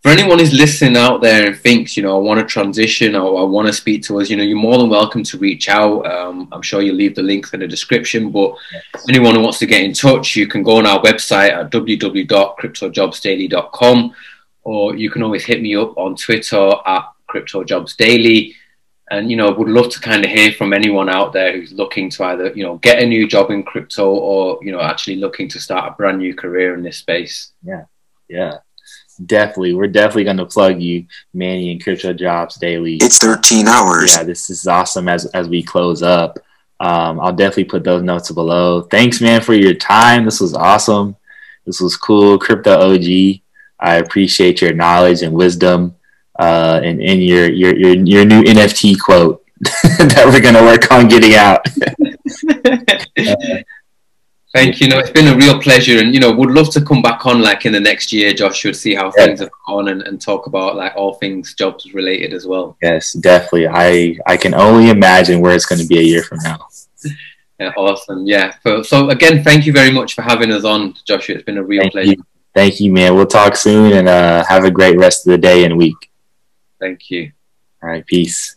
for anyone who's listening out there and thinks, you know, I want to transition or I want to speak to us, you know, you're more than welcome to reach out. Um, I'm sure you'll leave the link in the description. But yes. anyone who wants to get in touch, you can go on our website at www.cryptojobsdaily.com or you can always hit me up on Twitter at cryptojobsdaily. And, you know, would love to kind of hear from anyone out there who's looking to either, you know, get a new job in crypto or, you know, actually looking to start a brand new career in this space. Yeah. Yeah definitely, we're definitely going to plug you, Manny, and Crypto Jobs Daily. It's 13 hours. Yeah, this is awesome as, as we close up. Um, I'll definitely put those notes below. Thanks, man, for your time. This was awesome. This was cool. Crypto OG, I appreciate your knowledge and wisdom uh, and, and your, your, your, your new NFT quote that we're going to work on getting out. uh, Thank you. No, it's been a real pleasure, and you know, would love to come back on like in the next year, Joshua, to see how yeah. things have gone and, and talk about like all things jobs related as well. Yes, definitely. I I can only imagine where it's going to be a year from now. Yeah, awesome. Yeah. So, so again, thank you very much for having us on, Joshua. It's been a real thank pleasure. You. Thank you, man. We'll talk soon, and uh, have a great rest of the day and week. Thank you. All right. Peace.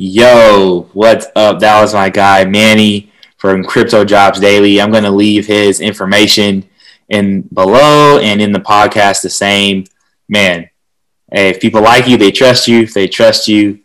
Yo, what's up? That was my guy Manny from Crypto Jobs Daily. I'm going to leave his information in below and in the podcast the same. Man, hey, if people like you, they trust you. If they trust you,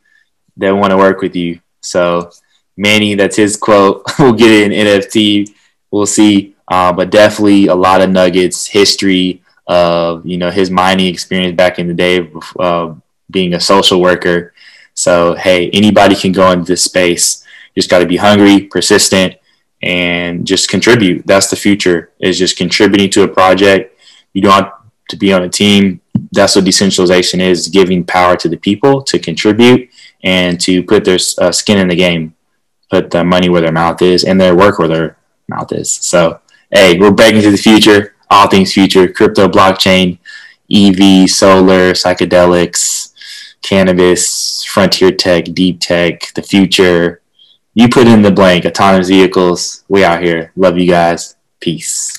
they want to work with you. So, Manny, that's his quote. we'll get it in NFT. We'll see. Uh, but definitely a lot of nuggets, history of you know his mining experience back in the day uh, being a social worker so, hey, anybody can go into this space. You just got to be hungry, persistent, and just contribute. That's the future is just contributing to a project. You don't have to be on a team. That's what decentralization is, giving power to the people to contribute and to put their uh, skin in the game, put their money where their mouth is and their work where their mouth is. So, hey, we're breaking to the future, all things future, crypto, blockchain, EV, solar, psychedelics, cannabis, frontier tech, deep tech, the future. You put in the blank, autonomous vehicles. We out here. Love you guys. Peace.